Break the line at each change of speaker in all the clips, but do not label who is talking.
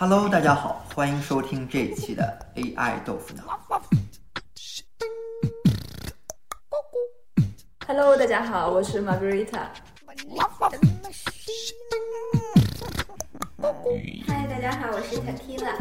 Hello，大家好，欢迎收听这一期的 AI 豆腐脑。
Hello，大家好，我是 Margarita。
嗨，大家好，我是 Takila。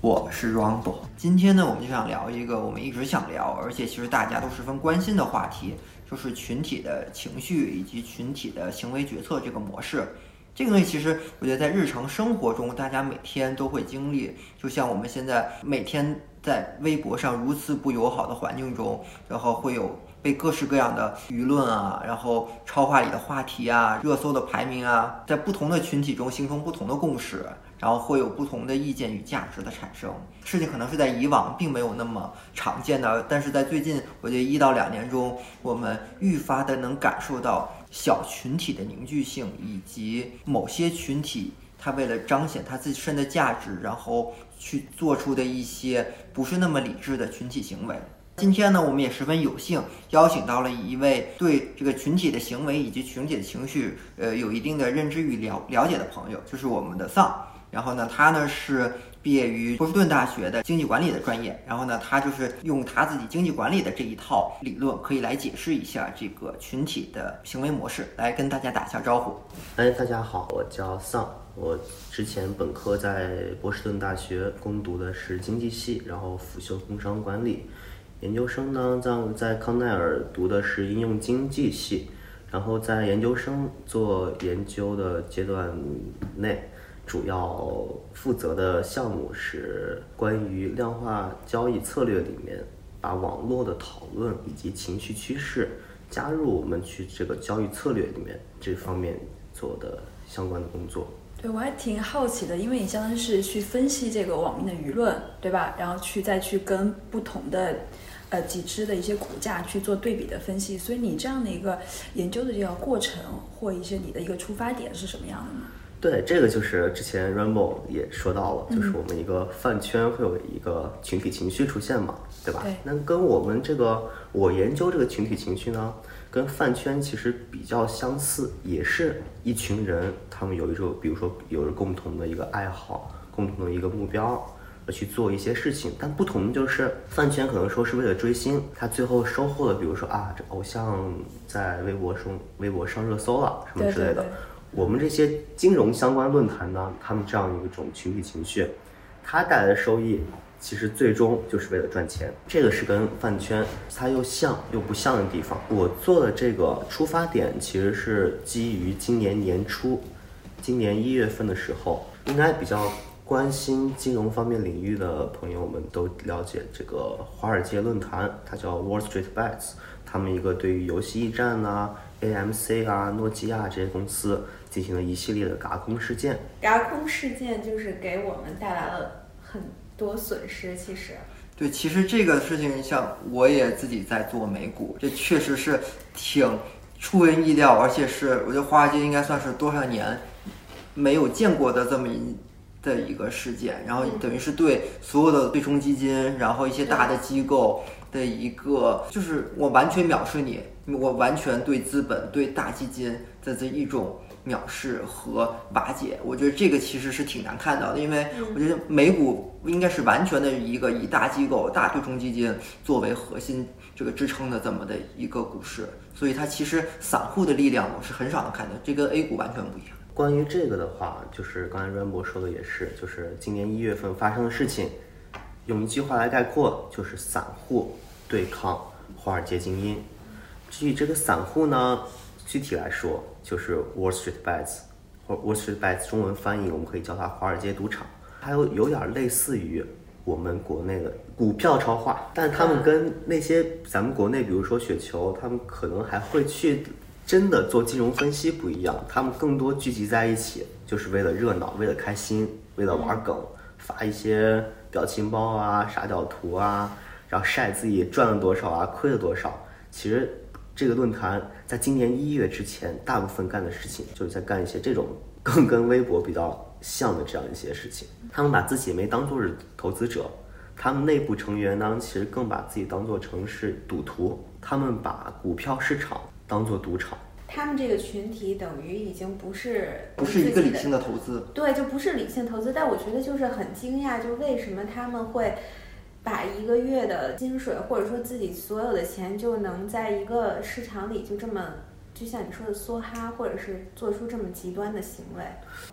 我是 Rumble。今天呢，我们就想聊一个我们一直想聊，而且其实大家都十分关心的话题，就是群体的情绪以及群体的行为决策这个模式。这个东西其实我觉得在日常生活中，大家每天都会经历。就像我们现在每天在微博上如此不友好的环境中，然后会有被各式各样的舆论啊，然后超话里的话题啊、热搜的排名啊，在不同的群体中形成不同的共识。然后会有不同的意见与价值的产生，事情可能是在以往并没有那么常见的，但是在最近，我觉得一到两年中，我们愈发的能感受到小群体的凝聚性，以及某些群体他为了彰显他自身的价值，然后去做出的一些不是那么理智的群体行为。今天呢，我们也十分有幸邀请到了一位对这个群体的行为以及群体的情绪，呃，有一定的认知与了了解的朋友，就是我们的丧。然后呢，他呢是毕业于波士顿大学的经济管理的专业。然后呢，他就是用他自己经济管理的这一套理论，可以来解释一下这个群体的行为模式，来跟大家打一下招呼。
哎，大家好，我叫丧，我之前本科在波士顿大学攻读的是经济系，然后辅修工商管理。研究生呢，在在康奈尔读的是应用经济系，然后在研究生做研究的阶段内。主要负责的项目是关于量化交易策略里面，把网络的讨论以及情绪趋势加入我们去这个交易策略里面这方面做的相关的工作。
对，我还挺好奇的，因为你相当于是去分析这个网民的舆论，对吧？然后去再去跟不同的呃几只的一些股价去做对比的分析，所以你这样的一个研究的这个过程或一些你的一个出发点是什么样的呢？
对，这个就是之前 Rainbow 也说到了，就是我们一个饭圈会有一个群体情绪出现嘛，对吧？
对。
那跟我们这个我研究这个群体情绪呢，跟饭圈其实比较相似，也是一群人，他们有一种，比如说有着共同的一个爱好，共同的一个目标，而去做一些事情。但不同的就是饭圈可能说是为了追星，他最后收获了，比如说啊，这偶像在微博上微博上热搜了什么之类的。
对对对
我们这些金融相关论坛呢，他们这样一种群体情绪，它带来的收益，其实最终就是为了赚钱。这个是跟饭圈它又像又不像的地方。我做的这个出发点其实是基于今年年初，今年一月份的时候，应该比较关心金融方面领域的朋友们都了解这个华尔街论坛，它叫 Wall Street Bets，他们一个对于游戏驿站啊。AMC 啊，诺基亚这些公司进行了一系列的轧空事件。
轧空事件就是给我们带来了很多损失。其实，
对，其实这个事情，像我也自己在做美股，这确实是挺出人意料，而且是我觉得华尔街应该算是多少年没有见过的这么一的一个事件，然后等于是对所有的对冲基金，然后一些大的机构的一个，就是我完全藐视你。我完全对资本、对大基金的这一种藐视和瓦解，我觉得这个其实是挺难看到的，因为我觉得美股应该是完全的一个以大机构、大对冲基金作为核心这个支撑的这么的一个股市，所以它其实散户的力量我是很少能看到，这跟 A 股完全不一样。
关于这个的话，就是刚才 Rainbow 说的也是，就是今年一月份发生的事情，用一句话来概括，就是散户对抗华尔街精英。至于这个散户呢，具体来说就是 Wall Street Bets，或 Wall Street Bets 中文翻译我们可以叫它华尔街赌场，它有有点类似于我们国内的股票超话，但他们跟那些咱们国内，比如说雪球，他们可能还会去真的做金融分析不一样，他们更多聚集在一起，就是为了热闹，为了开心，为了玩梗，发一些表情包啊、傻屌图啊，然后晒自己赚了多少啊、亏了多少，其实。这个论坛在今年一月之前，大部分干的事情就是在干一些这种更跟微博比较像的这样一些事情。他们把自己没当做是投资者，他们内部成员呢，其实更把自己当做城市赌徒。他们把股票市场当做赌场。
他们这个群体等于已经不是
不是一个理性的投资。
对，就不是理性投资。但我觉得就是很惊讶，就为什么他们会把一个月的薪水或者说自己所有的钱就能在一个市场里就这么，就像你说的梭哈，或者是做出这么极端的行为。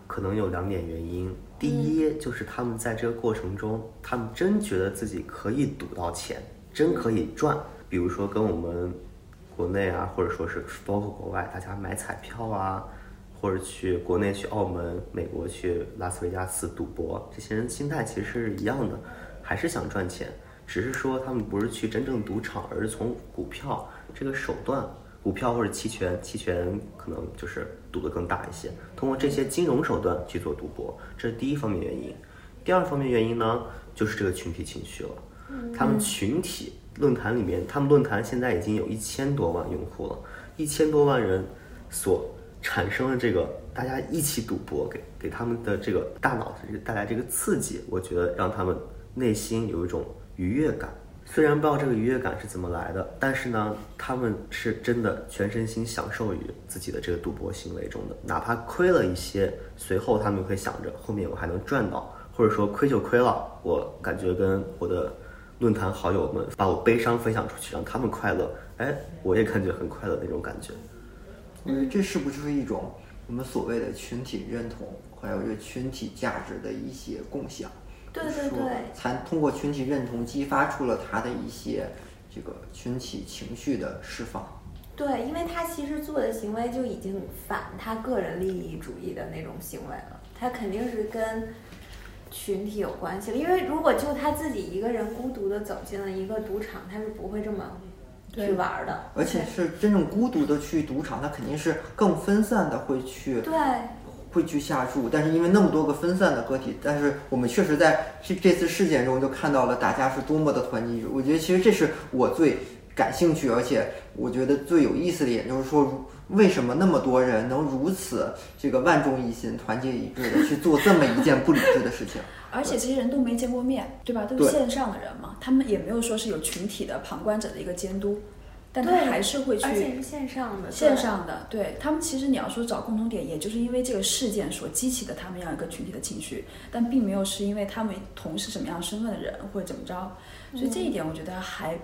可能有两点原因。第一，就是他们在这个过程中，他们真觉得自己可以赌到钱，真可以赚。比如说跟我们国内啊，或者说是包括国外，大家买彩票啊，或者去国内去澳门、美国去拉斯维加斯赌博，这些人心态其实是一样的，还是想赚钱，只是说他们不是去真正赌场，而是从股票这个手段。股票或者期权，期权可能就是赌得更大一些。通过这些金融手段去做赌博，这是第一方面原因。第二方面原因呢，就是这个群体情绪了。他们群体论坛里面，他们论坛现在已经有一千多万用户了，一千多万人所产生的这个大家一起赌博，给给他们的这个大脑带来这个刺激，我觉得让他们内心有一种愉悦感。虽然不知道这个愉悦感是怎么来的，但是呢，他们是真的全身心享受于自己的这个赌博行为中的，哪怕亏了一些，随后他们会想着后面我还能赚到，或者说亏就亏了，我感觉跟我的论坛好友们把我悲伤分享出去，让他们快乐，哎，我也感觉很快乐那种感觉。
我觉得这是不是一种我们所谓的群体认同，还有这群体价值的一些共享？
对对对，
才通过群体认同激发出了他的一些这个群体情绪的释放。
对，因为他其实做的行为就已经反他个人利益主义的那种行为了，他肯定是跟群体有关系了。因为如果就他自己一个人孤独的走进了一个赌场，他是不会这么去玩儿的。
而且是真正孤独的去赌场，他肯定是更分散的会去
对，
会去下注，但是因为那么多个分散的个体，但是我们确实在这这次事件中就看到了大家是多么的团结一致。我觉得其实这是我最感兴趣，而且我觉得最有意思的一点，就是说为什么那么多人能如此这个万众一心、团结一致的去做这么一件不理智的事情？
而且这些人都没见过面，对吧？都是线上的人嘛，他们也没有说是有群体的旁观者的一个监督，但他还是会去
而且
去
是线上的，
线上的。对他们，其实你要说找共同点，也就是因为这个事件所激起的他们这样一个群体的情绪，但并没有是因为他们同是什么样身份的人或者怎么着。所以这一点我觉得还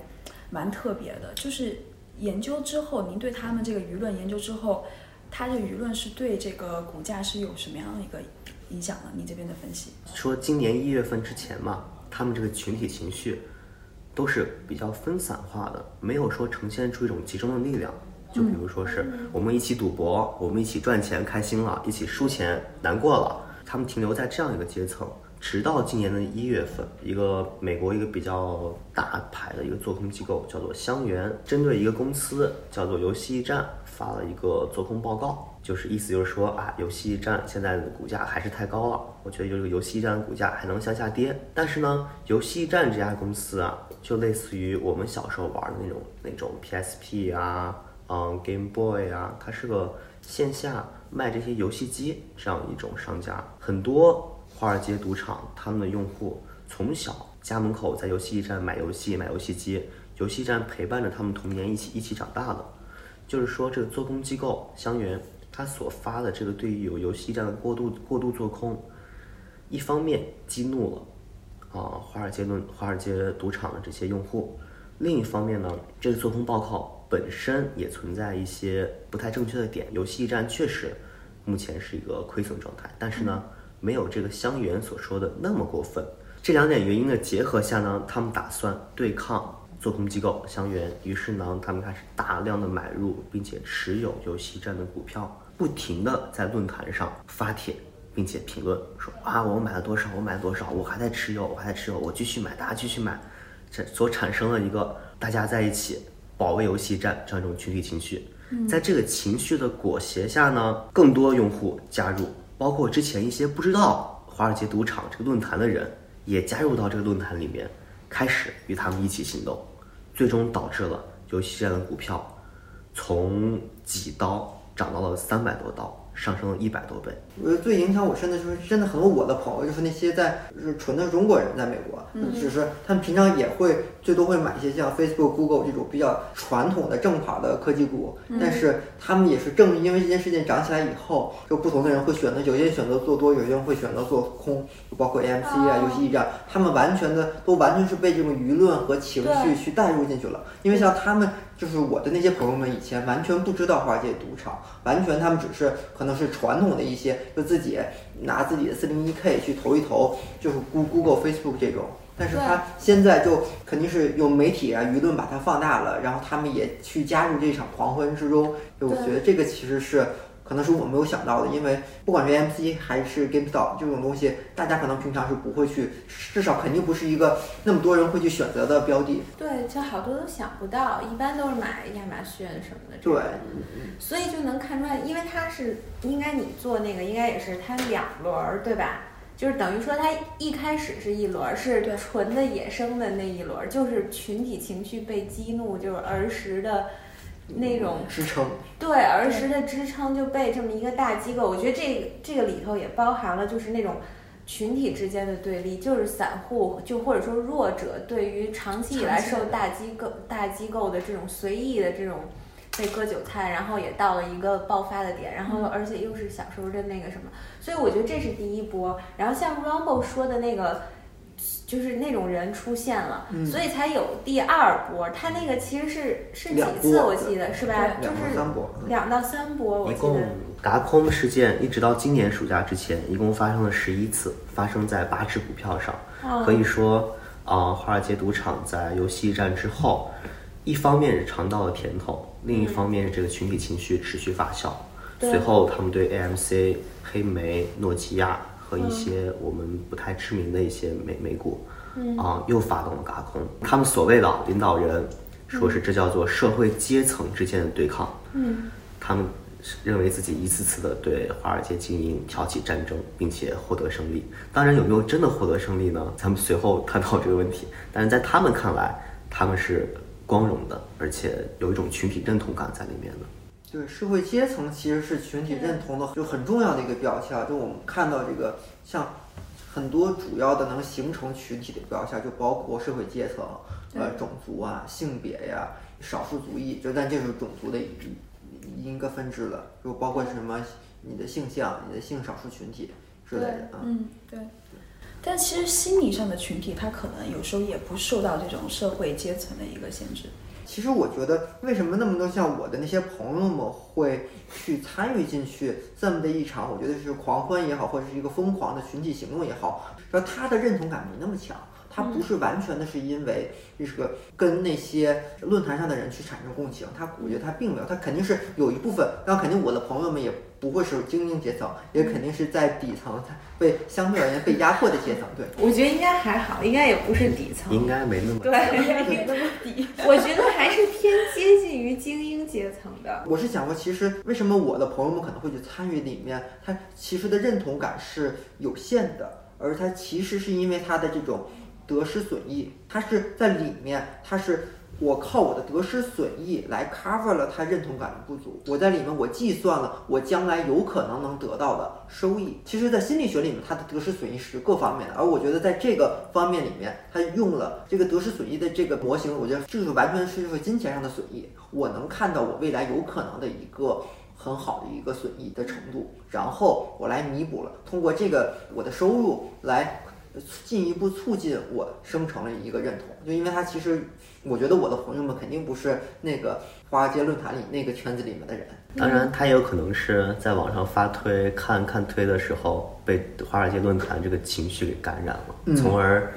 蛮特别的。就是研究之后，您对他们这个舆论研究之后，他的舆论是对这个股价是有什么样的一个影响呢？您这边的分析？
说今年一月份之前嘛，他们这个群体情绪都是比较分散化的，没有说呈现出一种集中的力量。就比如说是我们一起赌博，我们一起赚钱开心了，一起输钱难过了，他们停留在这样一个阶层。直到今年的一月份，一个美国一个比较大牌的一个做空机构叫做香园，针对一个公司叫做游戏驿站发了一个做空报告，就是意思就是说啊，游戏站现在的股价还是太高了，我觉得这个游戏站的股价还能向下跌。但是呢，游戏站这家公司啊，就类似于我们小时候玩的那种那种 PSP 啊，嗯 Game Boy 啊，它是个线下卖这些游戏机这样一种商家，很多。华尔街赌场，他们的用户从小家门口在游戏驿站买游戏、买游戏机，游戏站陪伴着他们童年一起一起长大的。就是说，这个做空机构香园，它所发的这个对于有游戏站的过度过度做空，一方面激怒了啊华尔街论华尔街赌场的这些用户，另一方面呢，这个做空报告本身也存在一些不太正确的点。游戏驿站确实目前是一个亏损状态，但是呢。没有这个香园所说的那么过分。这两点原因的结合下呢，他们打算对抗做空机构香园，于是呢，他们开始大量的买入并且持有游戏站的股票，不停的在论坛上发帖，并且评论说啊，我买了多少，我买了多少，我还在持有，我还在持有，我继续买，大家继续买，这所产生了一个大家在一起保卫游戏战这样一种群体情绪。在这个情绪的裹挟下呢，更多用户加入。包括之前一些不知道华尔街赌场这个论坛的人，也加入到这个论坛里面，开始与他们一起行动，最终导致了游戏站的股票从几刀涨到了三百多刀，上升了一百多倍。
我觉得最影响我深的就是，真的很多我的朋友，就是那些在就是纯的中国人，在美国，只是他们平常也会最多会买一些像 Facebook、Google 这种比较传统的正牌的科技股，但是他们也是正因为这件事情涨起来以后，就不同的人会选择，有些人选择做多，有些人会选择做空，就包括 AMC 啊、游戏驿站，他们完全的都完全是被这种舆论和情绪去带入进去了，因为像他们。就是我的那些朋友们以前完全不知道华尔街赌场，完全他们只是可能是传统的一些，就自己拿自己的四零一 k 去投一投，就是 Goo- Google、Facebook 这种。但是他现在就肯定是有媒体啊、舆论把它放大了，然后他们也去加入这场狂欢之中。就我觉得这个其实是可能是我没有想到的，因为不管是 AMC 还是 GameStop 这种东西，大家可能平常是不会去，至少肯定不是一个那么多人会去选择的标的。
对，就好多都想不到，一般都是买亚马逊什么的。
对，
所以就能看出来，因为它是应该你做那个应该也是它两轮儿，对吧？就是等于说它一开始是一轮儿是
对
纯的野生的那一轮儿，就是群体情绪被激怒，就是儿时的那种
支撑。
对儿时的支撑就被这么一个大机构，我觉得这个这个里头也包含了就是那种群体之间的对立，就是散户就或者说弱者对于长期以来受大机构大机构的这种随意的这种被割韭菜，然后也到了一个爆发的点，然后而且又是小时候的那个什么，所以我觉得这是第一波。然后像 Rumble 说的那个。就是那种人出现了，
嗯
所以才有第二波。他那个其实是是几次，我记得是吧？就是两到三波，我
一共
记得。
嘎空事件一直到今年暑假之前，一共发生了十一次，发生在八只股票上。
哦
可以说，啊、华尔街赌场在游戏一战之后，一方面是尝到了甜头，另一方面是这个群体情绪持续发酵。
对
随后，他们对 AMC、黑莓、诺基亚和一些我们不太知名的一些美美股，啊、又发动了嘎空。他们所谓的领导人说是这叫做社会阶层之间的对抗。
嗯，
他们认为自己一次次的对华尔街精英挑起战争，并且获得胜利。当然，有没有真的获得胜利呢？咱们随后探讨这个问题。但是在他们看来，他们是光荣的，而且有一种群体认同感在里面的。
对，社会阶层其实是群体认同的就很重要的一个标签。就我们看到这个，像很多主要的能形成群体的标签，就包括社会阶层、呃种族啊、性别呀、少数族裔，就但这是种族的一一一个分支了，就包括什么你的性向、你的性少数群体之类的啊。
嗯，对。但其实心理上的群体，它可能有时候也不受到这种社会阶层的一个限制。
其实我觉得，为什么那么多像我的那些朋友们会去参与进去这么的一场，我觉得是狂欢也好，或者是一个疯狂的群体行动也好，说他的认同感没那么强。他不是完全的是因为这个跟那些论坛上的人去产生共情，他我觉得他并没有，他肯定是有一部分，当然肯定我的朋友们也不会是精英阶层，也肯定是在底层被相对而言被压迫的阶层，对。
我觉得应该还好，应该也不是底层。
应该没那么
对，
没那么低。
我觉得还是偏接近于精英阶层的。
我是想过，其实为什么我的朋友们可能会去参与里面，他其实的认同感是有限的，而他其实是因为他的这种得失损益，他是在里面，他是我靠我的得失损益来 cover 了他认同感的不足，我在里面我计算了我将来有可能能得到的收益。其实，在心理学里面，它的得失损益是各方面的，而我觉得在这个方面里面，它用了这个得失损益的这个模型，我觉得这是完全是这个金钱上的损益，我能看到我未来有可能的一个。很好的一个损益的程度，然后我来弥补了，通过这个我的收入来进一步促进我生成了一个认同，就因为它其实我觉得我的朋友们肯定不是那个华尔街论坛里那个圈子里面的人，
当然，他也有可能是在网上发推、看看推的时候，被华尔街论坛这个情绪给感染了，
嗯
从而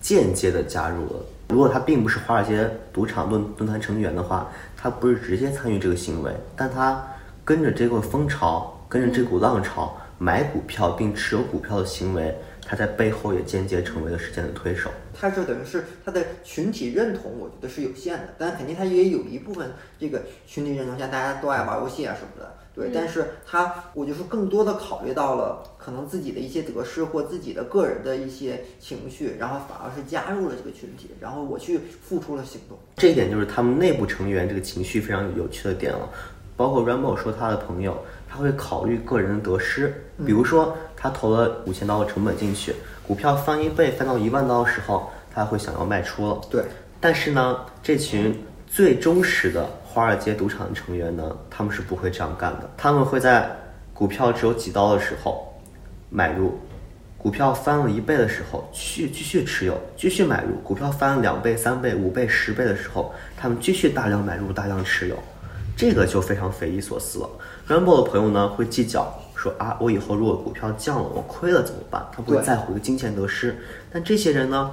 间接的加入了。如果他并不是华尔街赌场论论坛成员的话，他不是直接参与这个行为，但他跟着这个风潮，跟着这股浪潮买股票并持有股票的行为，他在背后也间接成为了事件的推手。
他就等于是他的群体认同，我觉得是有限的，但肯定他也有一部分这个群体认同，像大家都爱玩游戏啊什么的，对。但是他我就是更多的考虑到了可能自己的一些得失或自己的个人的一些情绪，然后反而是加入了这个群体，然后我去付出了行动。
这一点就是他们内部成员这个情绪非常有趣的点了。包括 Rambo 说他的朋友，他他会考虑个人的得失。比如说，他投了五千刀的成本进去，股票翻一倍翻到一万刀的时候，他会想要卖出了。
对，
但是呢，这群最忠实的华尔街赌场的成员呢，他们是不会这样干的。他们会在股票只有几刀的时候买入，股票翻了一倍的时候继续继续持有，继续买入。股票翻了两倍、三倍、五倍、十倍的时候，他们继续大量买入、大量持有。这个就非常匪夷所思了。Rambo 的朋友呢会计较说啊，我以后如果股票降了，我亏了怎么办？他不会在乎一个金钱得失。但这些人呢，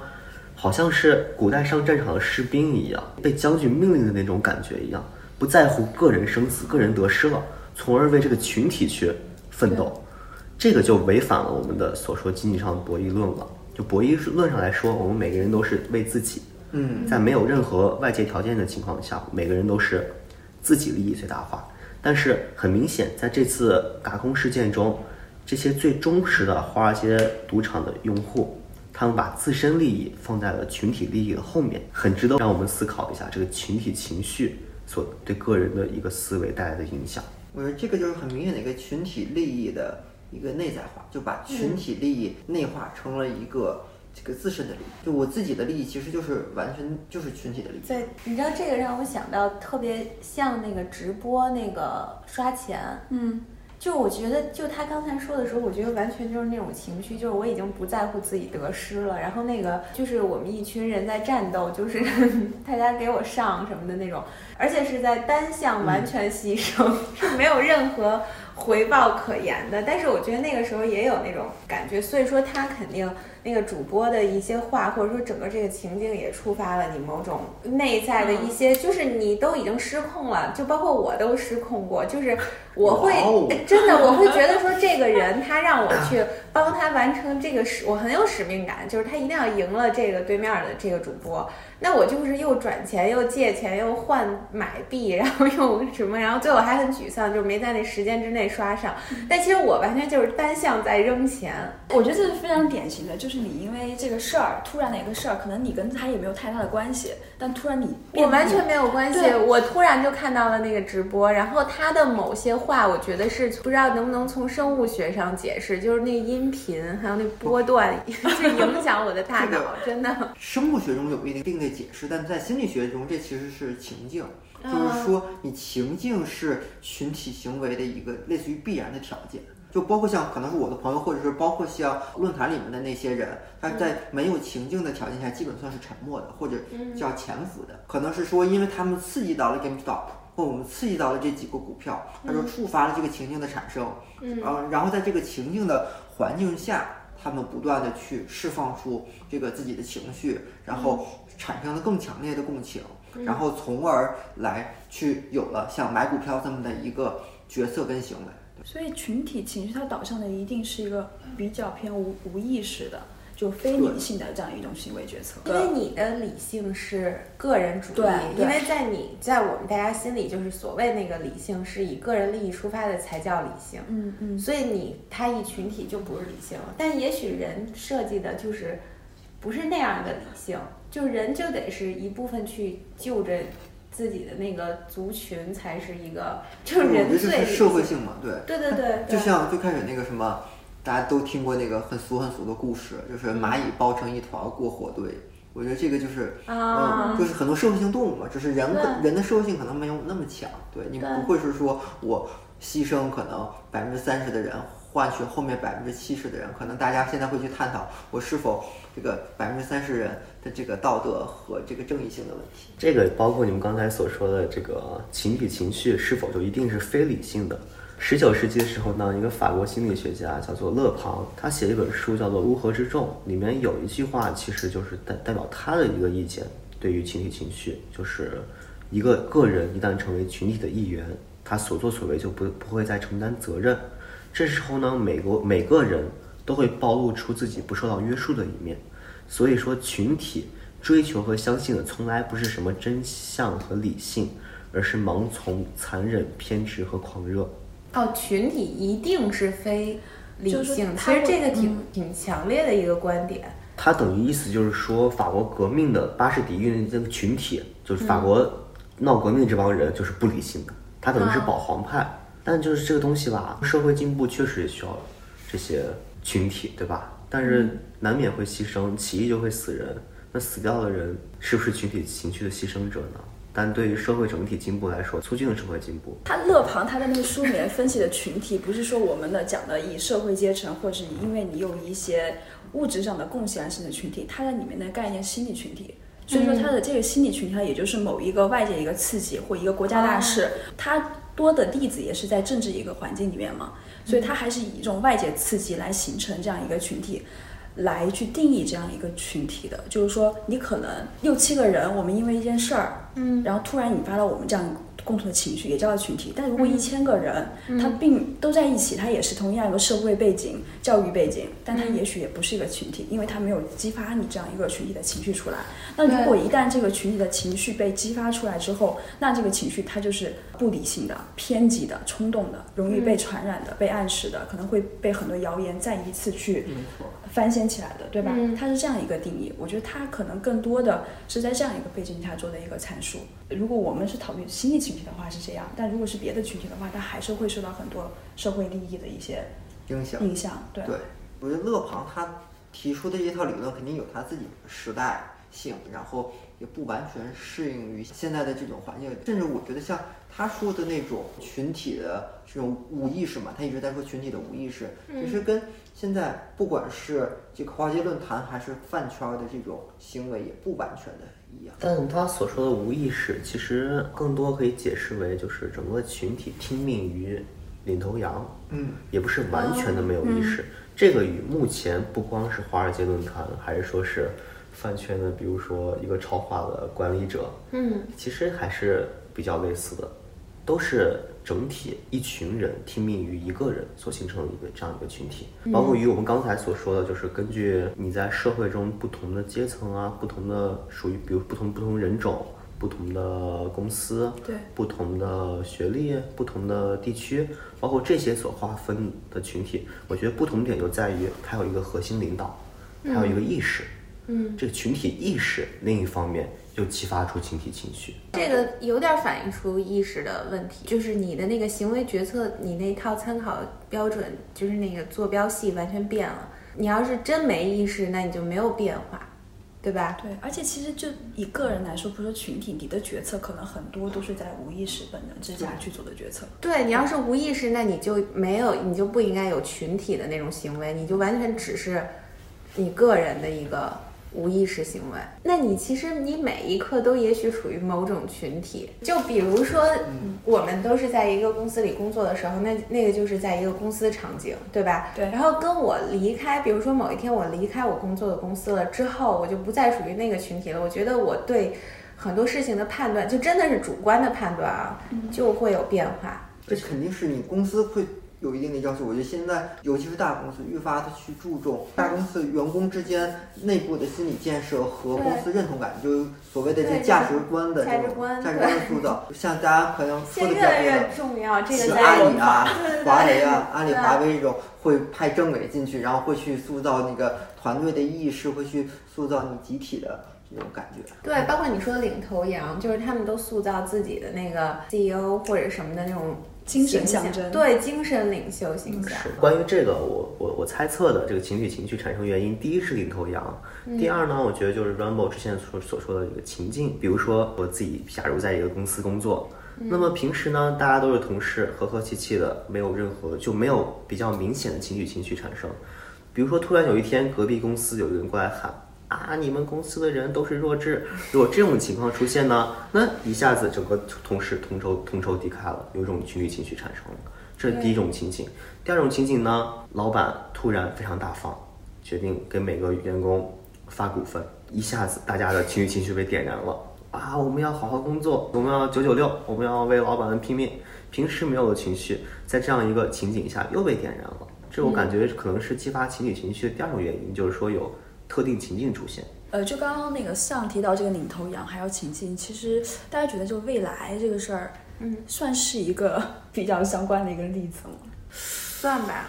好像是古代上战场的士兵一样，被将军命令的那种感觉一样，不在乎个人生死、个人得失了，从而为这个群体去奋斗。这个就违反了我们的所说经济上的博弈论了。就博弈论上来说，我们每个人都是为自己，
嗯，
在没有任何外界条件的情况下，每个人都是自己利益最大化。但是很明显，在这次嘎空事件中，这些最忠实的华尔街赌场的用户，他们把自身利益放在了群体利益的后面，很值得让我们思考一下这个群体情绪所对个人的一个思维带来的影响。
我觉得这个就是很明显的一个群体利益的一个内在化，就把群体利益内化成了一个这个自身的利益。就我自己的利益其实就是完全就是群体的利益。
对，你知道这个让我想到特别像那个直播那个刷钱，
嗯，
就我觉得，就他刚才说的时候，我觉得完全就是那种情绪，就是我已经不在乎自己得失了。然后那个就是我们一群人在战斗，就是 大家给我上什么的那种，而且是在单向完全牺牲，是没有任何回报可言的。但是我觉得那个时候也有那种感觉，所以说他肯定那个主播的一些话，或者说整个这个情境也触发了你某种内在的一些，就是你都已经失控了，就包括我都失控过，就是我会、真的我会觉得说这个人他让我去帮他完成这个使，我很有使命感，就是他一定要赢了这个对面的这个主播。那我就是又转钱又借钱又换买币，然后又什么，然后最后还很沮丧，就是没在那时间之内刷上。但其实我完全就是单向在扔钱，
我觉得这是非常典型的，就是你因为这个事儿，突然的一个事儿，可能你跟他也没有太大的关系，但突然你
我完全没有关系。我突然就看到了那个直播，然后他的某些话，我觉得是不知道能不能从生物学上解释，就是那个音频还有那波段，就影响我的大脑，真的。
生物学中有一定定的解释，但在心理学中，这其实是情境，
啊
就是说你情境是群体行为的一个类似于必然的条件。就包括像可能是我的朋友，或者是包括像论坛里面的那些人，他在没有情境的条件下，基本算是沉默的，或者叫潜伏的。可能是说，因为他们刺激到了 GameStop，或我们刺激到了这几个股票，他说触发了这个情境的产生，
嗯。
呃，然后在这个情境的环境下，他们不断的去释放出这个自己的情绪，然后产生了更强烈的共情，然后从而来去有了像买股票这么的一个决策跟行为。
所以群体情绪它导向的一定是一个比较偏无无意识的，就非理性的这样一种行为决策。
因为你的理性是个人主义
对，对
因为在你在我们大家心里，就是所谓那个理性是以个人利益出发的才叫理性。
嗯嗯，
所以你他一群体就不是理性了，但也许人设计的就是不是那样的理性，就人就得是一部分去就着自己的那个族群，才是一个就是
我觉
人
得这是
最
社会性嘛，对。
对对对，对
就像最开始那个什么，大家都听过那个很俗很俗的故事，就是蚂蚁包成一团过火堆。我觉得这个就是，
啊
嗯，就是很多社会性动物嘛，只是人
对
人的社会性可能没有那么强，对你不会是说我牺牲可能百分之三十的人，换取后面百分之七十的人，可能大家现在会去探讨我是否这个百分之三十人的这个道德和这个正义性的问题。
这个包括你们刚才所说的这个群体情绪是否就一定是非理性的？十九世纪的时候呢，一个法国心理学家叫做勒庞，他写一本书叫做《乌合之众》，里面有一句话其实就是代代表他的一个意见，对于群体情绪，就是一个个人一旦成为群体的一员，他所作所为就不不会再承担责任。这时候呢，每个每个人都会暴露出自己不受到约束的一面。所以说，群体追求和相信的从来不是什么真相和理性，而是盲从、残忍、偏执和狂热。
哦，群体一定是非理性，其实这个挺、
嗯
挺强烈的一个观点。
它等于意思就是说，法国革命的巴士底狱的这个群体，就是法国闹革命这帮人，就是不理性的。他等于是保皇派，但就是这个东西吧，社会进步确实也需要这些群体，对吧？但是难免会牺牲，起义就会死人。那死掉的人是不是群体情绪的牺牲者呢？但对于社会整体进步来说，促进了社会进步。
他勒庞他在那个书里面分析的群体，不是说我们的讲的以社会阶层，或者是因为你有一些物质上的贡献而形成群体，他在里面的概念心理群体。所以说，他的这个心理群体，它也就是某一个外界一个刺激或一个国家大事，它多的弟子也是在政治一个环境里面嘛。所以他还是以一种外界刺激来形成这样一个群体。来去定义这样一个群体的，就是说，你可能六七个人，我们因为一件事儿，
嗯，
然后突然引发了我们这样共同的情绪，也叫做群体。但如果一千个人，他并都在一起，他也是同样一个社会背景、教育背景，但他也许也不是一个群体，因为他没有激发你这样一个群体的情绪出来。那如果一旦这个群体的情绪被激发出来之后，那这个情绪它就是不理性的、偏激的、冲动的，容易被传染的、被暗示的，可能会被很多谣言再一次去。翻掀起来的，对吧？它是这样一个定义。我觉得它可能更多的是在这样一个背景下做的一个阐述。如果我们是讨论心理群体的话是这样，但如果是别的群体的话，它还是会受到很多社会利益的一些
影响。
影响，对。
对，我觉得勒庞他提出的这套理论肯定有他自己的时代性，然后也不完全适应于现在的这种环境。甚至我觉得像他说的那种群体的这种无意识嘛，他一直在说群体的无意识，其实跟。现在不管是这个华尔街论坛还是饭圈的这种行为，也不完全的一样。
但他所说的无意识，其实更多可以解释为就是整个群体听命于领头羊，
嗯，
也不是完全的没有意识。这个与目前不光是华尔街论坛，还是说是饭圈的，比如说一个超话的管理者，
嗯，
其实还是比较类似的，都是。整体一群人听命于一个人所形成的一个这样一个群体，包括与我们刚才所说的，就是根据你在社会中不同的阶层啊，不同的属于比如不同不同人种、不同的公司、
对
不同的学历、不同的地区，包括这些所划分的群体，我觉得不同点就在于它有一个核心领导，它有一个意识，
嗯，
这个群体意识另一方面。就激发出群体情绪，
这个有点反映出意识的问题，就是你的那个行为决策，你那套参考标准，就是那个坐标系完全变了。你要是真没意识，那你就没有变化，对吧？
对，而且其实就以个人来说，不说群体，你的决策可能很多都是在无意识本能之下去做的决策。
对你要是无意识，那你就没有，你就不应该有群体的那种行为，你就完全只是你个人的一个。无意识行为，那你其实你每一刻都也许属于某种群体，就比如说，我们都是在一个公司里工作的时候，那那个就是在一个公司场景，对吧？
对。
然后跟我离开，比如说某一天我离开我工作的公司了之后，我就不再属于那个群体了。我觉得我对很多事情的判断，就真的是主观的判断啊，就会有变化。
这肯定是你公司会。有一定的要求，我觉得现在尤其是大公司，愈发的去注重大公司员工之间内部的心理建设和公司认同感，就所谓的这价值观的这种价值观的塑造。像大家可能说的比较多
的，
像阿里啊、华为啊、阿里、华为这种会派政委进去，然后会去塑造那个团队的意识，会去塑造你集体的这种感觉。
对，包括你说的领头羊，就是他们都塑造自己的那个 CEO 或者什么的那种。
精神象征，
对精神领袖形象。
关于这个，我我我猜测的这个情绪情绪产生原因，第一是领头羊，第二呢，我觉得就是 Rambo 之前所所说的这个情境，比如说我自己，假如在一个公司工作，那么平时呢，大家都是同事，和和气气的，没有任何就没有比较明显的情绪情绪产生。比如说突然有一天，隔壁公司有一个人过来喊。啊！你们公司的人都是弱智。如果这种情况出现呢，那一下子整个同事同仇同仇敌忾了，有一种群体情绪产生了。这是第一种情景。第二种情景呢，老板突然非常大方，决定给每个员工发股份，一下子大家的情绪情绪被点燃了。啊！我们要好好工作，我们要九九六，我们要为老板们拼命。平时没有的情绪，在这样一个情景下又被点燃了。这我感觉可能是激发情绪情绪的第二种原因，就是说有。特定情境出现，
呃，就刚刚那个上提到这个领头羊，还有情境，其实大家觉得就未来这个事儿，
嗯，
算是一个 比较相关的一个例子吗？
算吧。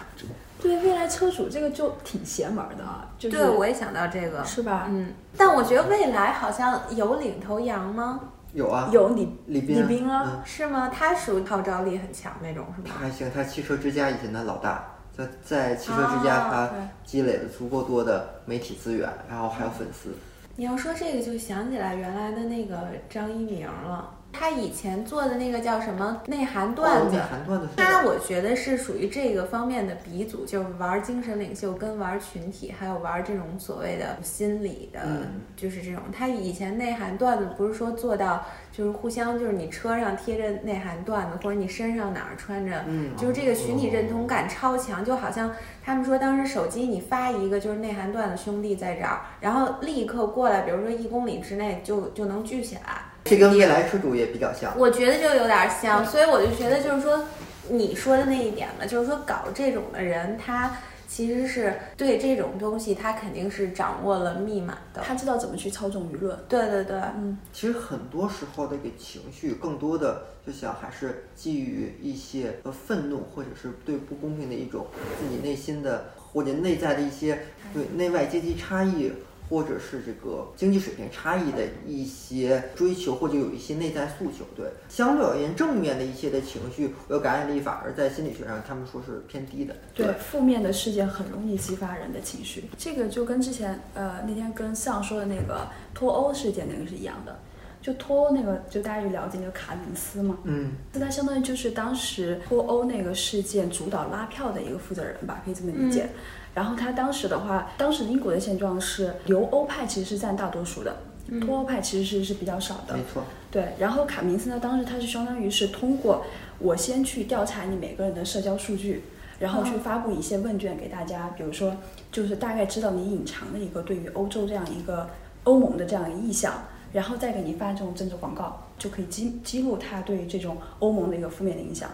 对未来车主这个就挺邪门的，就
对我也想到这个，
是吧？
嗯，但我觉得未来好像有领头羊吗？
有啊，
有李
李斌啊，
李斌啊
嗯
是吗？他属于号召力很强那种，是吗？
他还行，他汽车之家以前的老大，在在汽车之家
哦
他积累了足够多的媒体资源，然后还有粉丝。
你要说这个，就想起来原来的那个张一鸣了。他以前做的那个叫什么内涵段子
哦内，涵段子
他我觉得是属于这个方面的鼻祖，就是玩精神领袖跟玩群体，还有玩这种所谓的心理的，
嗯
就是这种。他以前内涵段子不是说做到就是互相，就是你车上贴着内涵段子，或者你身上哪儿穿着，
嗯
就是这个群体认同感超强，就好像他们说当时手机你发一个就是内涵段子兄弟在这儿，然后立刻过来，比如说一公里之内就就能聚起来。
这跟未来车主也比较像。
我觉得就有点像，所以我就觉得就是说，你说的那一点嘛，就是说搞这种的人，他其实是对这种东西，他肯定是掌握了密码的。
他知道怎么去操纵舆论。
对对对，
嗯，
其实很多时候的一个情绪，更多的就想还是基于一些呃愤怒，或者是对不公平的一种自己内心的或者内在的一些对内外阶级差异，或者是这个经济水平差异的一些追求，或者有一些内在诉求。对，相对而言，正面的一些的情绪有感染力，反而在心理学上他们说是偏低的。
对，负面的事件很容易激发人的情绪，这个就跟之前呃那天跟向说的那个脱欧事件那个是一样的。就脱欧那个，就大家就了解那个卡明斯嘛，
嗯，
那他相当于就是当时脱欧那个事件主导拉票的一个负责人吧，可以这么理解。然后他当时的话，当时英国的现状是留欧派其实是占大多数的，脱欧派其实是是比较少的。
没错。
对，然后卡明斯呢，当时他是相当于是通过我先去调查你每个人的社交数据，然后去发布一些问卷给大家，比如说就是大概知道你隐藏的一个对于欧洲这样一个欧盟的这样一个意向，然后再给你发这种政治广告，就可以激激怒他对于这种欧盟的一个负面的影响。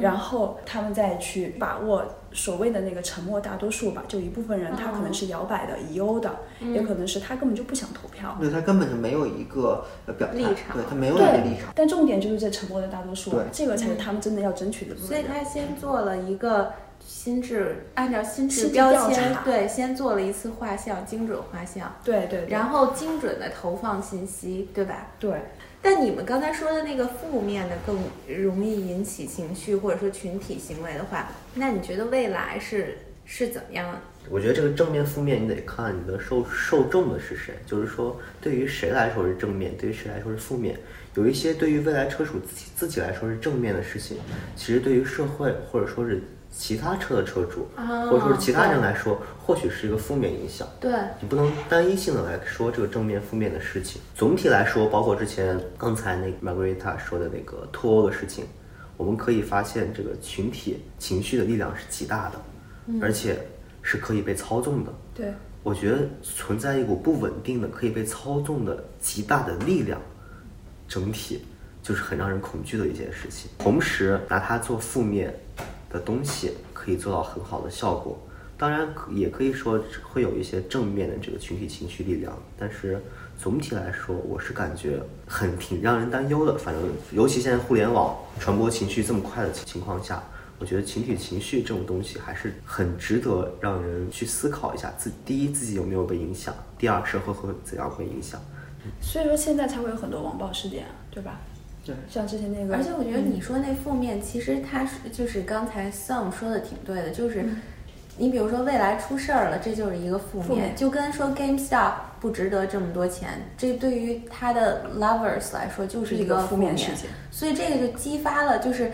然后他们再去把握所谓的那个沉默大多数吧，就一部分人他可能是摇摆的、疑欧的，也可能是他根本就不想投票。
对他根本就没有一个呃表态，
立场
对。他没有一个立场。，
但重点就是这沉默的大多数
对，
这个才是他们真的要争取的部分。
所以他先做了一个心智，按照心智标签，对，先做了一次画像，精准画像，
对对，对。
然后精准的投放信息，对吧？
对
但你们刚才说的那个负面的更容易引起情绪或者说群体行为的话，那你觉得未来是是怎么样？
我觉得这个正面负面你得看你的受受众的是谁，就是说对于谁来说是正面，对于谁来说是负面。有一些对于未来车主自己自己来说是正面的事情，其实对于社会或者说是其他车的车主，
啊
或者说是其他人来说，或许是一个负面影响。
对，
你不能单一性的来说这个正面负面的事情。总体来说，包括之前刚才那个 Margarita 说的那个脱欧的事情，我们可以发现这个群体情绪的力量是极大的，而且是可以被操纵的。
对
我觉得存在一股不稳定的、可以被操纵的极大的力量，整体就是很让人恐惧的一件事情。同时，拿它做负面的东西，可以做到很好的效果。当然，也可以说会有一些正面的这个群体情绪力量，但是总体来说，我是感觉很挺让人担忧的。反正，尤其现在互联网传播情绪这么快的情况下，我觉得群体情绪这种东西还是很值得让人去思考一下。自第一，自己有没有被影响；第二，社会会怎样会影响。
所以说现在才会有很多网暴事件，对吧？
对，
像之前那个，
而且我觉得你说那负面，其实它是就是刚才 Sam 说的挺对的，就是你比如说未来出事儿了，这就是一个负面，
负面
就跟说 GameStop 不值得这么多钱，这对于他的 lovers 来说就是一个
负
面
事件。
所以这个就激发了，就是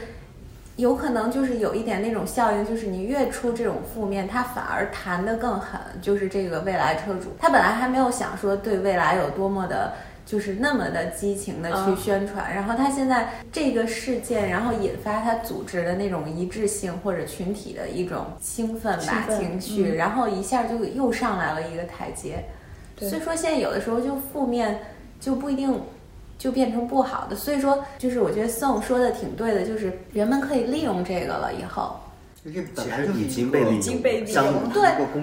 有可能就是有一点那种效应，就是你越出这种负面，他反而弹得更狠。就是这个未来车主，他本来还没有想说对未来有多么的。就是那么的激情的去
嗯
宣传，然后他现在这个事件，然后引发他组织的那种一致性或者群体的一种兴奋吧情绪，
嗯
然后一下就又上来了一个台阶。所以说现在有的时候就负面就不一定就变成不好的，所以说就是我觉得宋说的挺对的，就是人们可以利用这个了以后。
就这本
其
来就是
实已经被利用
已经被利
像
用了
对。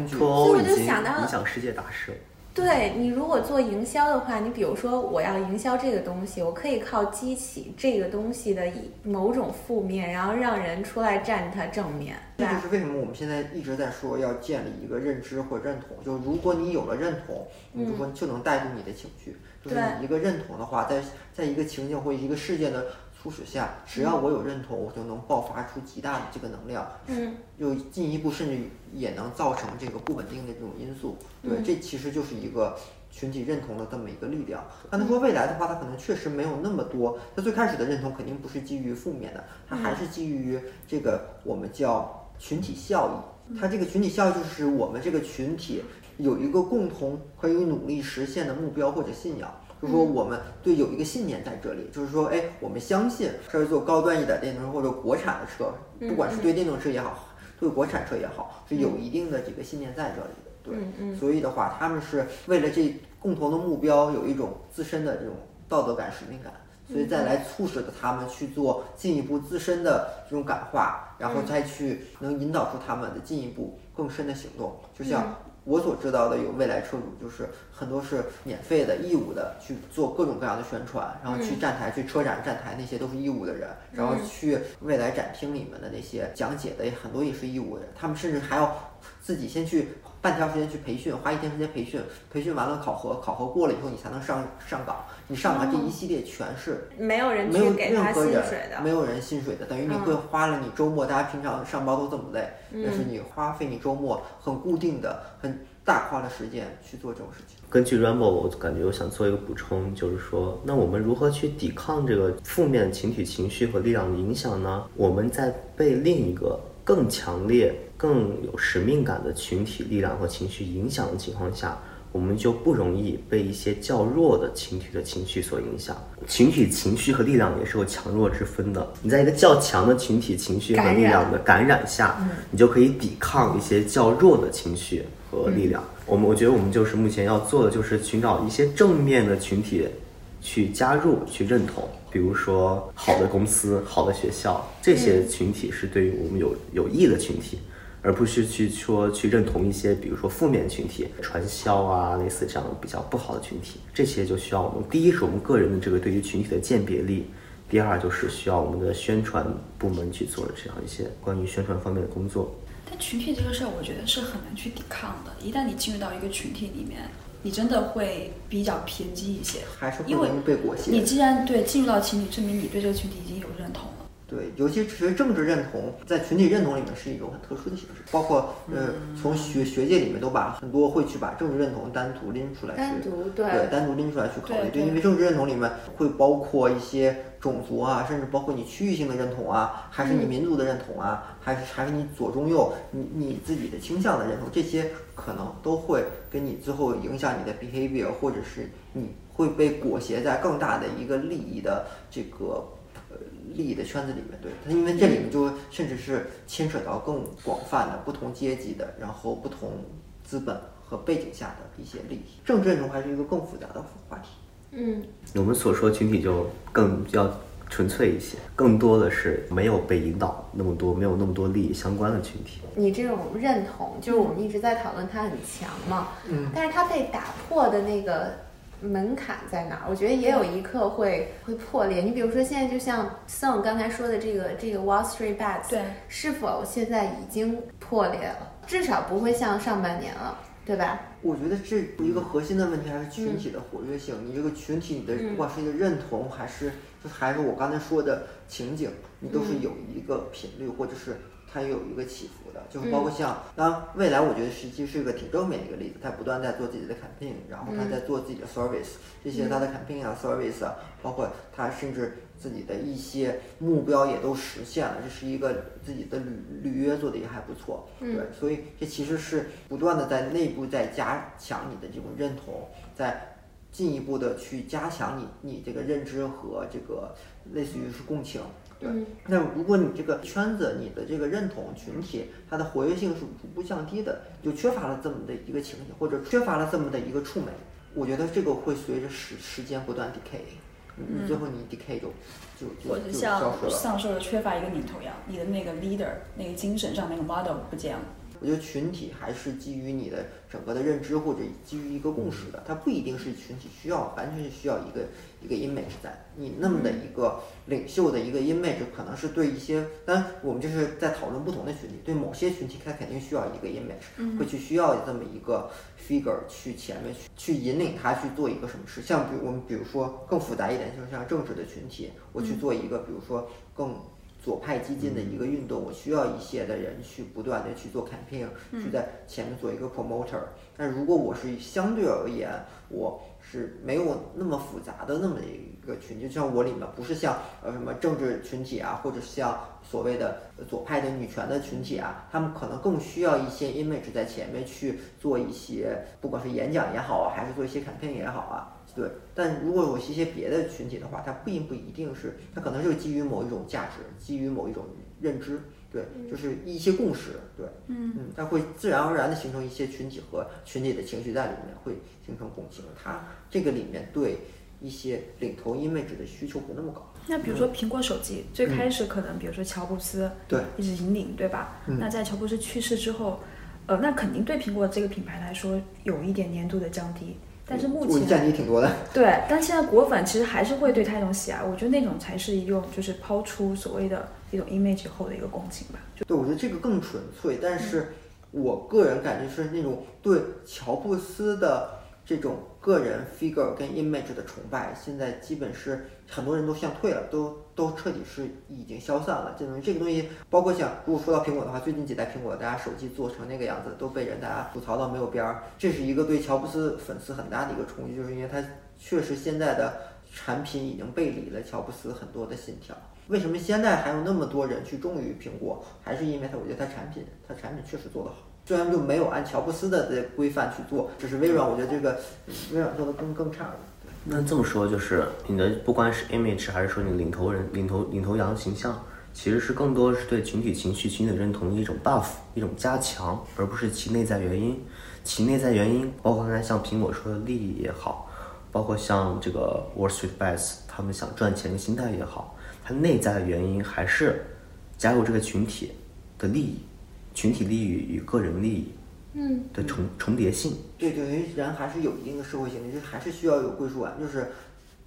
所以我就想到
影响世界大事。
对你如果做营销的话，你比如说我要营销这个东西，我可以靠激起这个东西的某种负面，然后让人出来站它正面，
这就是为什么我们现在一直在说要建立一个认知或认同。就如果你有了认同，你就说就能带动你的情绪。就是一个认同的话，在在一个情境或一个事件的促使下，只要我有认同，我就能爆发出极大的这个能量。
嗯
又进一步甚至也能造成这个不稳定的这种因素。对，
嗯
这其实就是一个群体认同的这么一个力量。刚才说未来的话，它可能确实没有那么多。它最开始的认同肯定不是基于负面的，它还是基于这个我们叫群体效益。它这个群体效益就是我们这个群体有一个共同可以努力实现的目标或者信仰。就是说，我们对有一个信念在这里，就是说，哎，我们相信稍微做高端一点电动车或者国产的车，不管是对电动车也好，对国产车也好，是有一定的这个信念在这里的。对，所以的话，他们是为了这共同的目标有一种自身的这种道德感、使命感，所以再来促使着他们去做进一步自身的这种感化，然后再去能引导出他们的进一步更深的行动。就像我所知道的，有未来车主就是很多是免费的、义务的去做各种各样的宣传，然后去站台、去车展站台那些都是义务的人，然后去未来展厅里面的那些讲解的很多也是义务的人，他们甚至还要自己先去半条时间去培训，花一天时间培训，培训完了考核，考核过了以后你才能上上岗，你上岗这一系列全是
没有人
没有
去给他
任何人
薪水的，
没有人薪水的，等于你会花了你周末，大家平常上班都这么累，但是你花费你周末很固定的、很大块的时间去做这种事情。
根据 Rambo，我感觉我想做一个补充，就是说，那我们如何去抵抗这个负面群体情绪和力量的影响呢？我们在被另一个更强烈、更有使命感的群体力量和情绪影响的情况下，我们就不容易被一些较弱的群体的情绪所影响。群体情绪和力量也是有强弱之分的。你在一个较强的群体情绪和力量的感染下，你就可以抵抗一些较弱的情绪和力量。我们我觉得我们就是目前要做的，就是寻找一些正面的群体去加入、去认同。比如说，好的公司、好的学校，这些群体是对于我们有有益的群体。而不是去说去认同一些，比如说负面群体、传销啊，类似这样比较不好的群体，这些就需要我们第一是我们个人的这个对于群体的鉴别力，第二就是需要我们的宣传部门去做这样一些关于宣传方面的工作。
但群体这个事儿，我觉得是很难去抵抗的。一旦你进入到一个群体里面，你真的会比较偏激一些，
还是会
因为
被裹挟。
你既然对进入到群体，证明你对这个群体已经有认同了。
对，尤其是政治认同，在群体认同里面是一种很特殊的形式，包括呃，从学学界里面都把很多会去把政治认同单独拎出来去，
单独对
对，单独拎出来去考虑，
对对
因为政治认同里面会包括一些种族啊，甚至包括你区域性的认同啊，还是你民族的认同啊，还是还是你左中右你你自己的倾向的认同，这些可能都会跟你最后影响你的 behavior，或者是你会被裹挟在更大的一个利益的这个。呃，利益的圈子里面，对它，因为这里面就甚至是牵扯到更广泛的不同阶级的，然后不同资本和背景下的一些利益。政治认同还是一个更复杂的话题。
嗯，
我们所说群体就更要纯粹一些，更多的是没有被引导那么多、没有那么多利益相关的群体。
你这种认同，就是我们一直在讨论它很强嘛，嗯，但是它被打破的那个门槛在哪儿？我觉得也有一刻会会破裂。你比如说现在就像 Song 刚才说的这个这个 Wall Street Bets，
对，
是否现在已经破裂了？至少不会像上半年了，对吧？
我觉得这一个核心的问题还是群体的活跃性。你这个群体，你的不管是你的认同，还是就是还是我刚才说的情景，你都是有一个频率，或者是它有一个起伏的。就是包括像，当未来我觉得实际是一个挺正面的一个例子，它不断在做自己的 campaign，然后它在做自己的 service，这些它的 campaign 啊、service 啊，包括它甚至自己的一些目标也都实现了，这是一个自己的履履约做的也还不错，对，所以这其实是不断的在内部在加强你的这种认同，在进一步的去加强你你这个认知和这个类似于是共情。对，那如果你这个圈子、你的这个认同群体，它的活跃性是逐步降低的，就缺乏了这么的一个情景，或者缺乏了这么的一个触媒，我觉得这个会随着时时间不断 decay，你你最后你 decay 就就就消
像
失了。
上说的缺乏一个领头羊，你的那个 leader 那个精神上那个 model 不见了。
我觉得群体还是基于你的整个的认知或者基于一个共识的，它不一定是群体需要，完全是需要一个一个 image 在。你那么的一个领袖的一个 image，可能是对一些，当然我们就是在讨论不同的群体，对某些群体，它肯定需要一个 image，会去需要这么一个 figure 去前面去去引领他去做一个什么事。像比如我们比如说更复杂一点，就是像政治的群体，我去做一个，比如说更。左派激进的一个运动，我需要一些的人去不断的去做 campaign，去在前面做一个 promoter。但如果我是相对而言，我是没有那么复杂的那么一个群，就像我里面不是像呃什么政治群体啊，或者像所谓的左派的女权的群体啊，他们可能更需要一些 image 在前面去做一些，不管是演讲也好啊，还是做一些 campaign 也好啊。对，但如果有一些别的群体的话，它并不一定是，它可能是基于某一种价值，基于某一种认知，对，就是一些共识，对，
嗯
嗯，它会自然而然的形成一些群体和群体的情绪在里面，会形成共情。它这个里面对一些领头 image 的需求不那么高。
那比如说苹果手机最开始可能，比如说乔布斯
对
一直引领，对吧？那在乔布斯去世之后，呃，那肯定对苹果这个品牌来说有一点粘度的降低。但是目前
降低挺多的，
对，但现在果粉其实还是会对他一种喜爱，我觉得那种才是一种就是抛出所谓的一种 image 后的一个共情吧。
对，我觉得这个更纯粹，但是我个人感觉是那种对乔布斯的。这种个人 figure 跟 image 的崇拜，现在基本是很多人都向退了，都都彻底是已经消散了。这东西，这个东西，包括像如果说到苹果的话，最近几代苹果，大家手机做成那个样子，都被人大家吐槽到没有边儿。这是一个对乔布斯粉丝很大的一个冲击，就是因为他确实现在的产品已经背离了乔布斯很多的信条。为什么现在还有那么多人去忠于苹果？还是因为他，我觉得他产品，他产品确实做得好。虽然就没有按乔布斯的这规范去做，只是微软，我觉得这个微软做的更更差了。
那这么说，就是你的不管是 image 还是说你领头人、领头领头羊的形象，其实是更多是对群体情绪、群体认同的一种 buff，一种加强，而不是其内在原因。其内在原因，包括刚才像苹果说的利益也好，包括像这个 Wall Street Bets 他们想赚钱的心态也好，它内在的原因还是加入这个群体的利益。群体利益与个人利益，
嗯，
的重重叠性。
对，等于人还是有一定的社会性，就是还是需要有归属感。就是，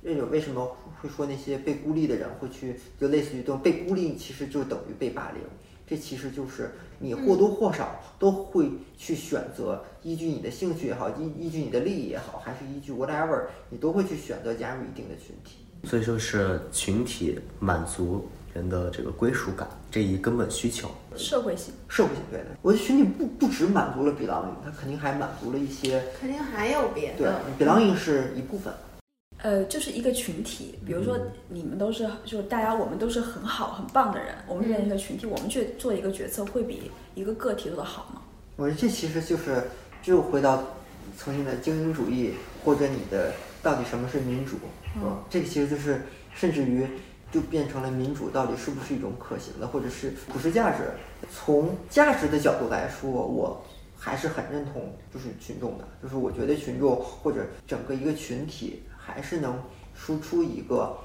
那种为什么会说那些被孤立的人会去，就类似于都被孤立，其实就等于被霸凌。这其实就是你或多或少都会去选择，依据你的兴趣也好，依依据你的利益也好，还是依据 whatever，你都会去选择加入一定的群体。
所以说是群体满足。人的这个归属感这一根本需求，
社会性，
社会性对的。我的群体不不只满足了 belonging，它肯定还满足了一些，
肯定还有别
的。对，belonging 是一部分。
呃，就是一个群体，比如说你们都是，就是大家我们都是很好很棒的人，我们变成一个群体，我们去做一个决策会比一个个体做的好吗？
我觉得这其实就是就回到曾经的精英主义，或者你的到底什么是民主？嗯，这个其实就是甚至于。就变成了民主到底是不是一种可行的，或者是普世价值？从价值的角度来说，我还是很认同，就是群众的，就是我觉得群众或者整个一个群体还是能输出一个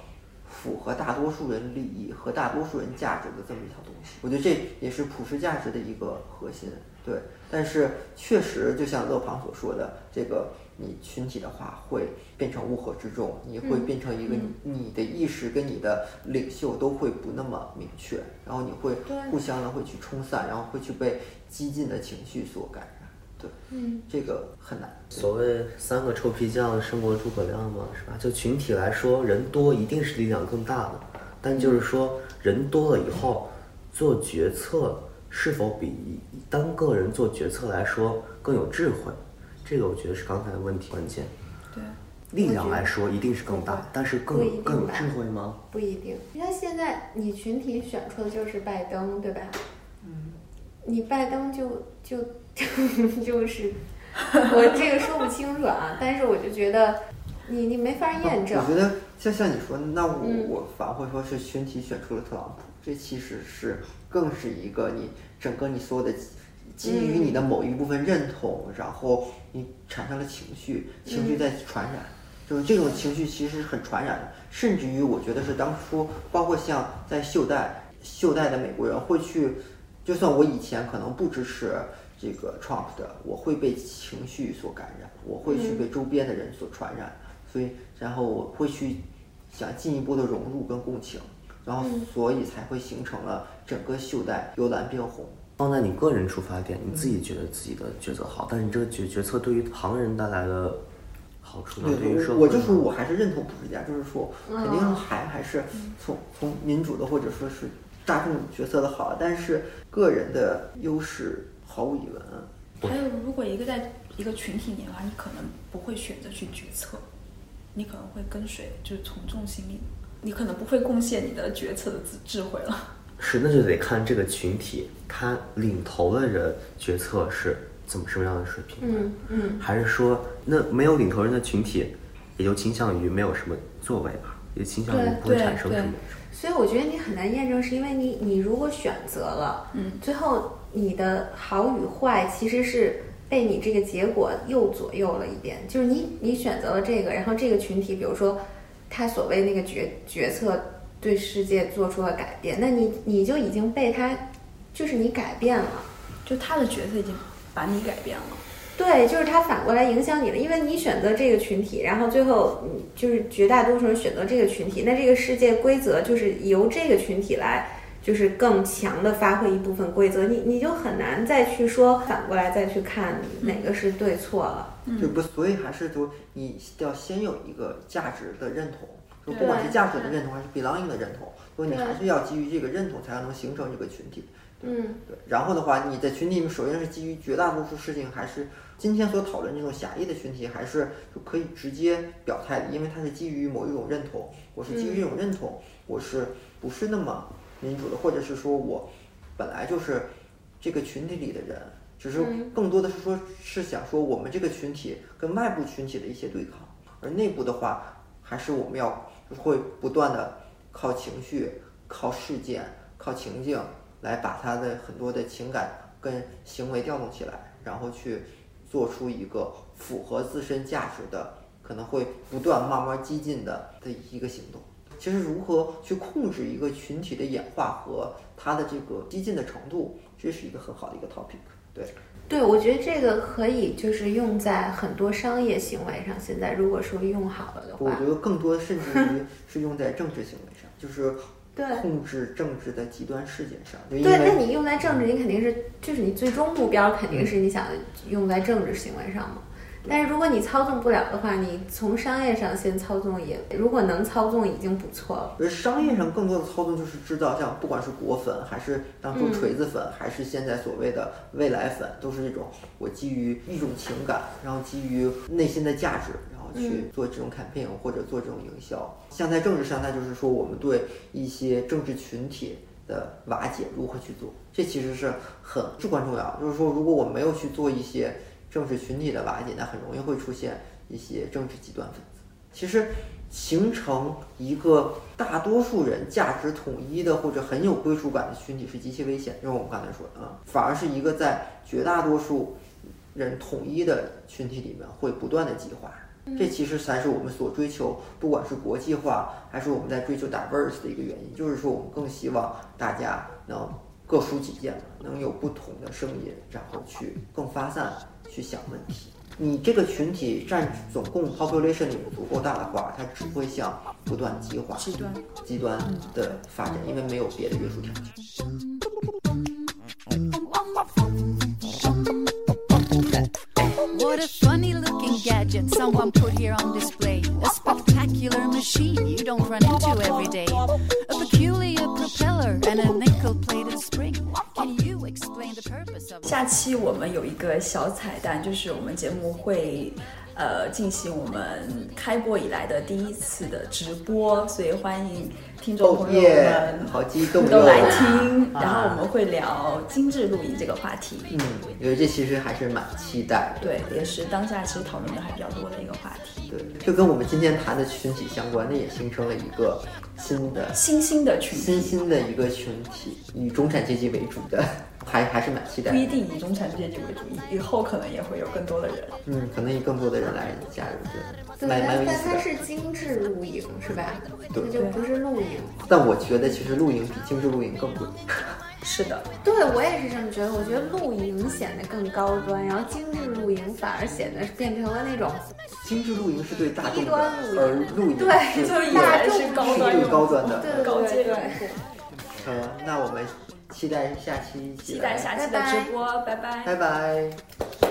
符合大多数人利益和大多数人价值的这么一条东西。我觉得这也是普世价值的一个核心。对，但是确实就像勒庞所说的，这个。你群体的话会变成乌合之众，你会变成一个你的意识跟你的领袖都会不那么明确，然后你会互相的会去冲散，然后会去被激进的情绪所感染。对，
嗯，
这个很难。
所谓三个臭皮匠胜过诸葛亮嘛，是吧？就群体来说，人多一定是力量更大的，但就是说人多了以后做决策是否比单个人做决策来说更有智慧？这个我觉得是刚才的问题关键。
对，
力量来说一定是更大，但是更更有智慧吗？
不一定。你看现在你群体选出的就是拜登，对吧？
嗯。
你拜登就就就是，我这个说不清楚啊，但是我就觉得你你没法验证。
我觉得像像你说，那我我反会说是群体选出了特朗普，这其实是更是一个你整个你所有的。基于你的某一部分认同，然后你产生了情绪，情绪在传染，就是这种情绪其实很传染的。甚至于，我觉得是当初，包括像在袖带，袖带的美国人会去，就算我以前可能不支持这个 Trump 的，我会被情绪所感染，我会去被周边的人所传染，所以然后我会去想进一步的融入跟共情，然后所以才会形成了整个袖带由蓝变红。
放在你个人出发点，你自己觉得自己的决策好，但是你这个决决策对于旁人带来的好处呢？对于社会，我
就说我还是认同普世价，就是说肯定还还是从从民主的或者说是大众决策的好，但是个人的优势毫无疑问。
还有，如果一个在一个群体里的话，你可能不会选择去决策，你可能会跟随，就是从众心理，你可能不会贡献你的决策的智智慧了。
是，那就得看这个群体，他领头的人决策是怎么什么样的水平，
嗯嗯，
还是说那没有领头人的群体，也就倾向于没有什么作为吧，也倾向于不会产生什么。
所以我觉得你很难验证，是因为你你如果选择了，
嗯，
最后你的好与坏其实是被你这个结果又左右了一遍，就是你你选择了这个，然后这个群体，比如说他所谓那个决决策对世界做出了改变，那你你就已经被他，就是你改变了。
就他的角色已经把你改变了。
对，就是他反过来影响你了，因为你选择这个群体，然后最后你，就是绝大多数人选择这个群体，那这个世界规则就是由这个群体来，就是更强的发挥一部分规则，你你就很难再去说反过来再去看哪个是对错了。
就不，所以还是就你要先有一个价值的认同，就不管是价值的认同还是 belonging 的认同，所以你还是要基于这个认同才能形成这个群体。
嗯。
对，然后的话，你在群体里面，首先是基于绝大多数事情，还是今天所讨论这种狭义的群体，还是就可以直接表态的，因为它是基于某一种认同，我是基于这种认同，我是不是那么民主的，或者是说我本来就是这个群体里的人，只是
嗯。
更多的是说是想说我们这个群体跟外部群体的一些对抗，而内部的话，还是我们要会不断的靠情绪、靠事件、靠情境来把他的很多的情感跟行为调动起来，然后去做出一个符合自身价值的，可能会不断慢慢激进的的一个行动。其实如何去控制一个群体的演化和它的这个激进的程度，这是一个很好的一个 topic。对，
对，我觉得这个可以就是用在很多商业行为上。现在如果说用好了的话
我觉，得更多甚至于是用在政治行为上，就是
对。
控制政治的极端事件上。
对，那你用在政治，你肯定是就是你最终目标肯定是你想用在政治行为上嘛。但是如果你操纵不了的话，你从商业上先操纵也，如果能操纵已经不错了。
而商业上更多的操纵就是制造像不管是果粉，还是当初锤子粉，还是现在所谓的未来粉，都是这种我基于一种情感，然后基于内心的价值，然后去做这种 campaign 或者做这种营销。像在政治上，那就是说我们对一些政治群体的瓦解如何去做，这其实是很至关重要。就是说，如果我没有去做一些政治群体的瓦解，那很容易会出现一些政治极端分子。其实形成一个大多数人价值统一的或者很有归属感的群体是极其危险，就是我们刚才说的啊，反而是一个在绝大多数人统一的群体里面会不断的激化。这其实才是我们所追求，不管是国际化还是我们在追求 diverse 的一个原因，就是说我们更希望大家能各抒己见，能有不同的声音，然后去更发散去想问题。你这个群体占总共 population 里面足够大的话，它只会向不断激化、
极端
极端的发展，因为没有别的约束条件。
下期我们有一个小彩蛋，就是我们节目会呃进行我们开播以来的第一次的直播，所以欢迎听众
哦
朋友
耶
们，
好激动！
都来听，
啊
然后我们会聊精致露营这个话题。
嗯，我觉得这其实还是蛮期待的。
对，也是当下其实讨论的还比较多的一个话题。
对，就跟我们今天谈的群体相关，那也形成了一个新的
新兴的群
新兴的一个群体，以中产阶级为主的，还还是蛮期待
不一。定以中产阶级为主，以以后可能也会有更多的人。
嗯，可能以更多的人来加入，对，
对，
蛮蛮有
但但它
意思的。
是精致露营是吧？
对
它就不是露营。
但我觉得其实露营比精致露营更贵。
是的，
对我也是这么觉得。我觉得露营显得更高端，然后精致露营反而显得变成了那种
精致露营是对大众的，
端露营
而露营
对
就是
大众
是高端
是
用
高端的。
对
高阶
对对
用户。
呃，那我们期待下期一起
期待
来
下期的直播，拜拜。
拜拜。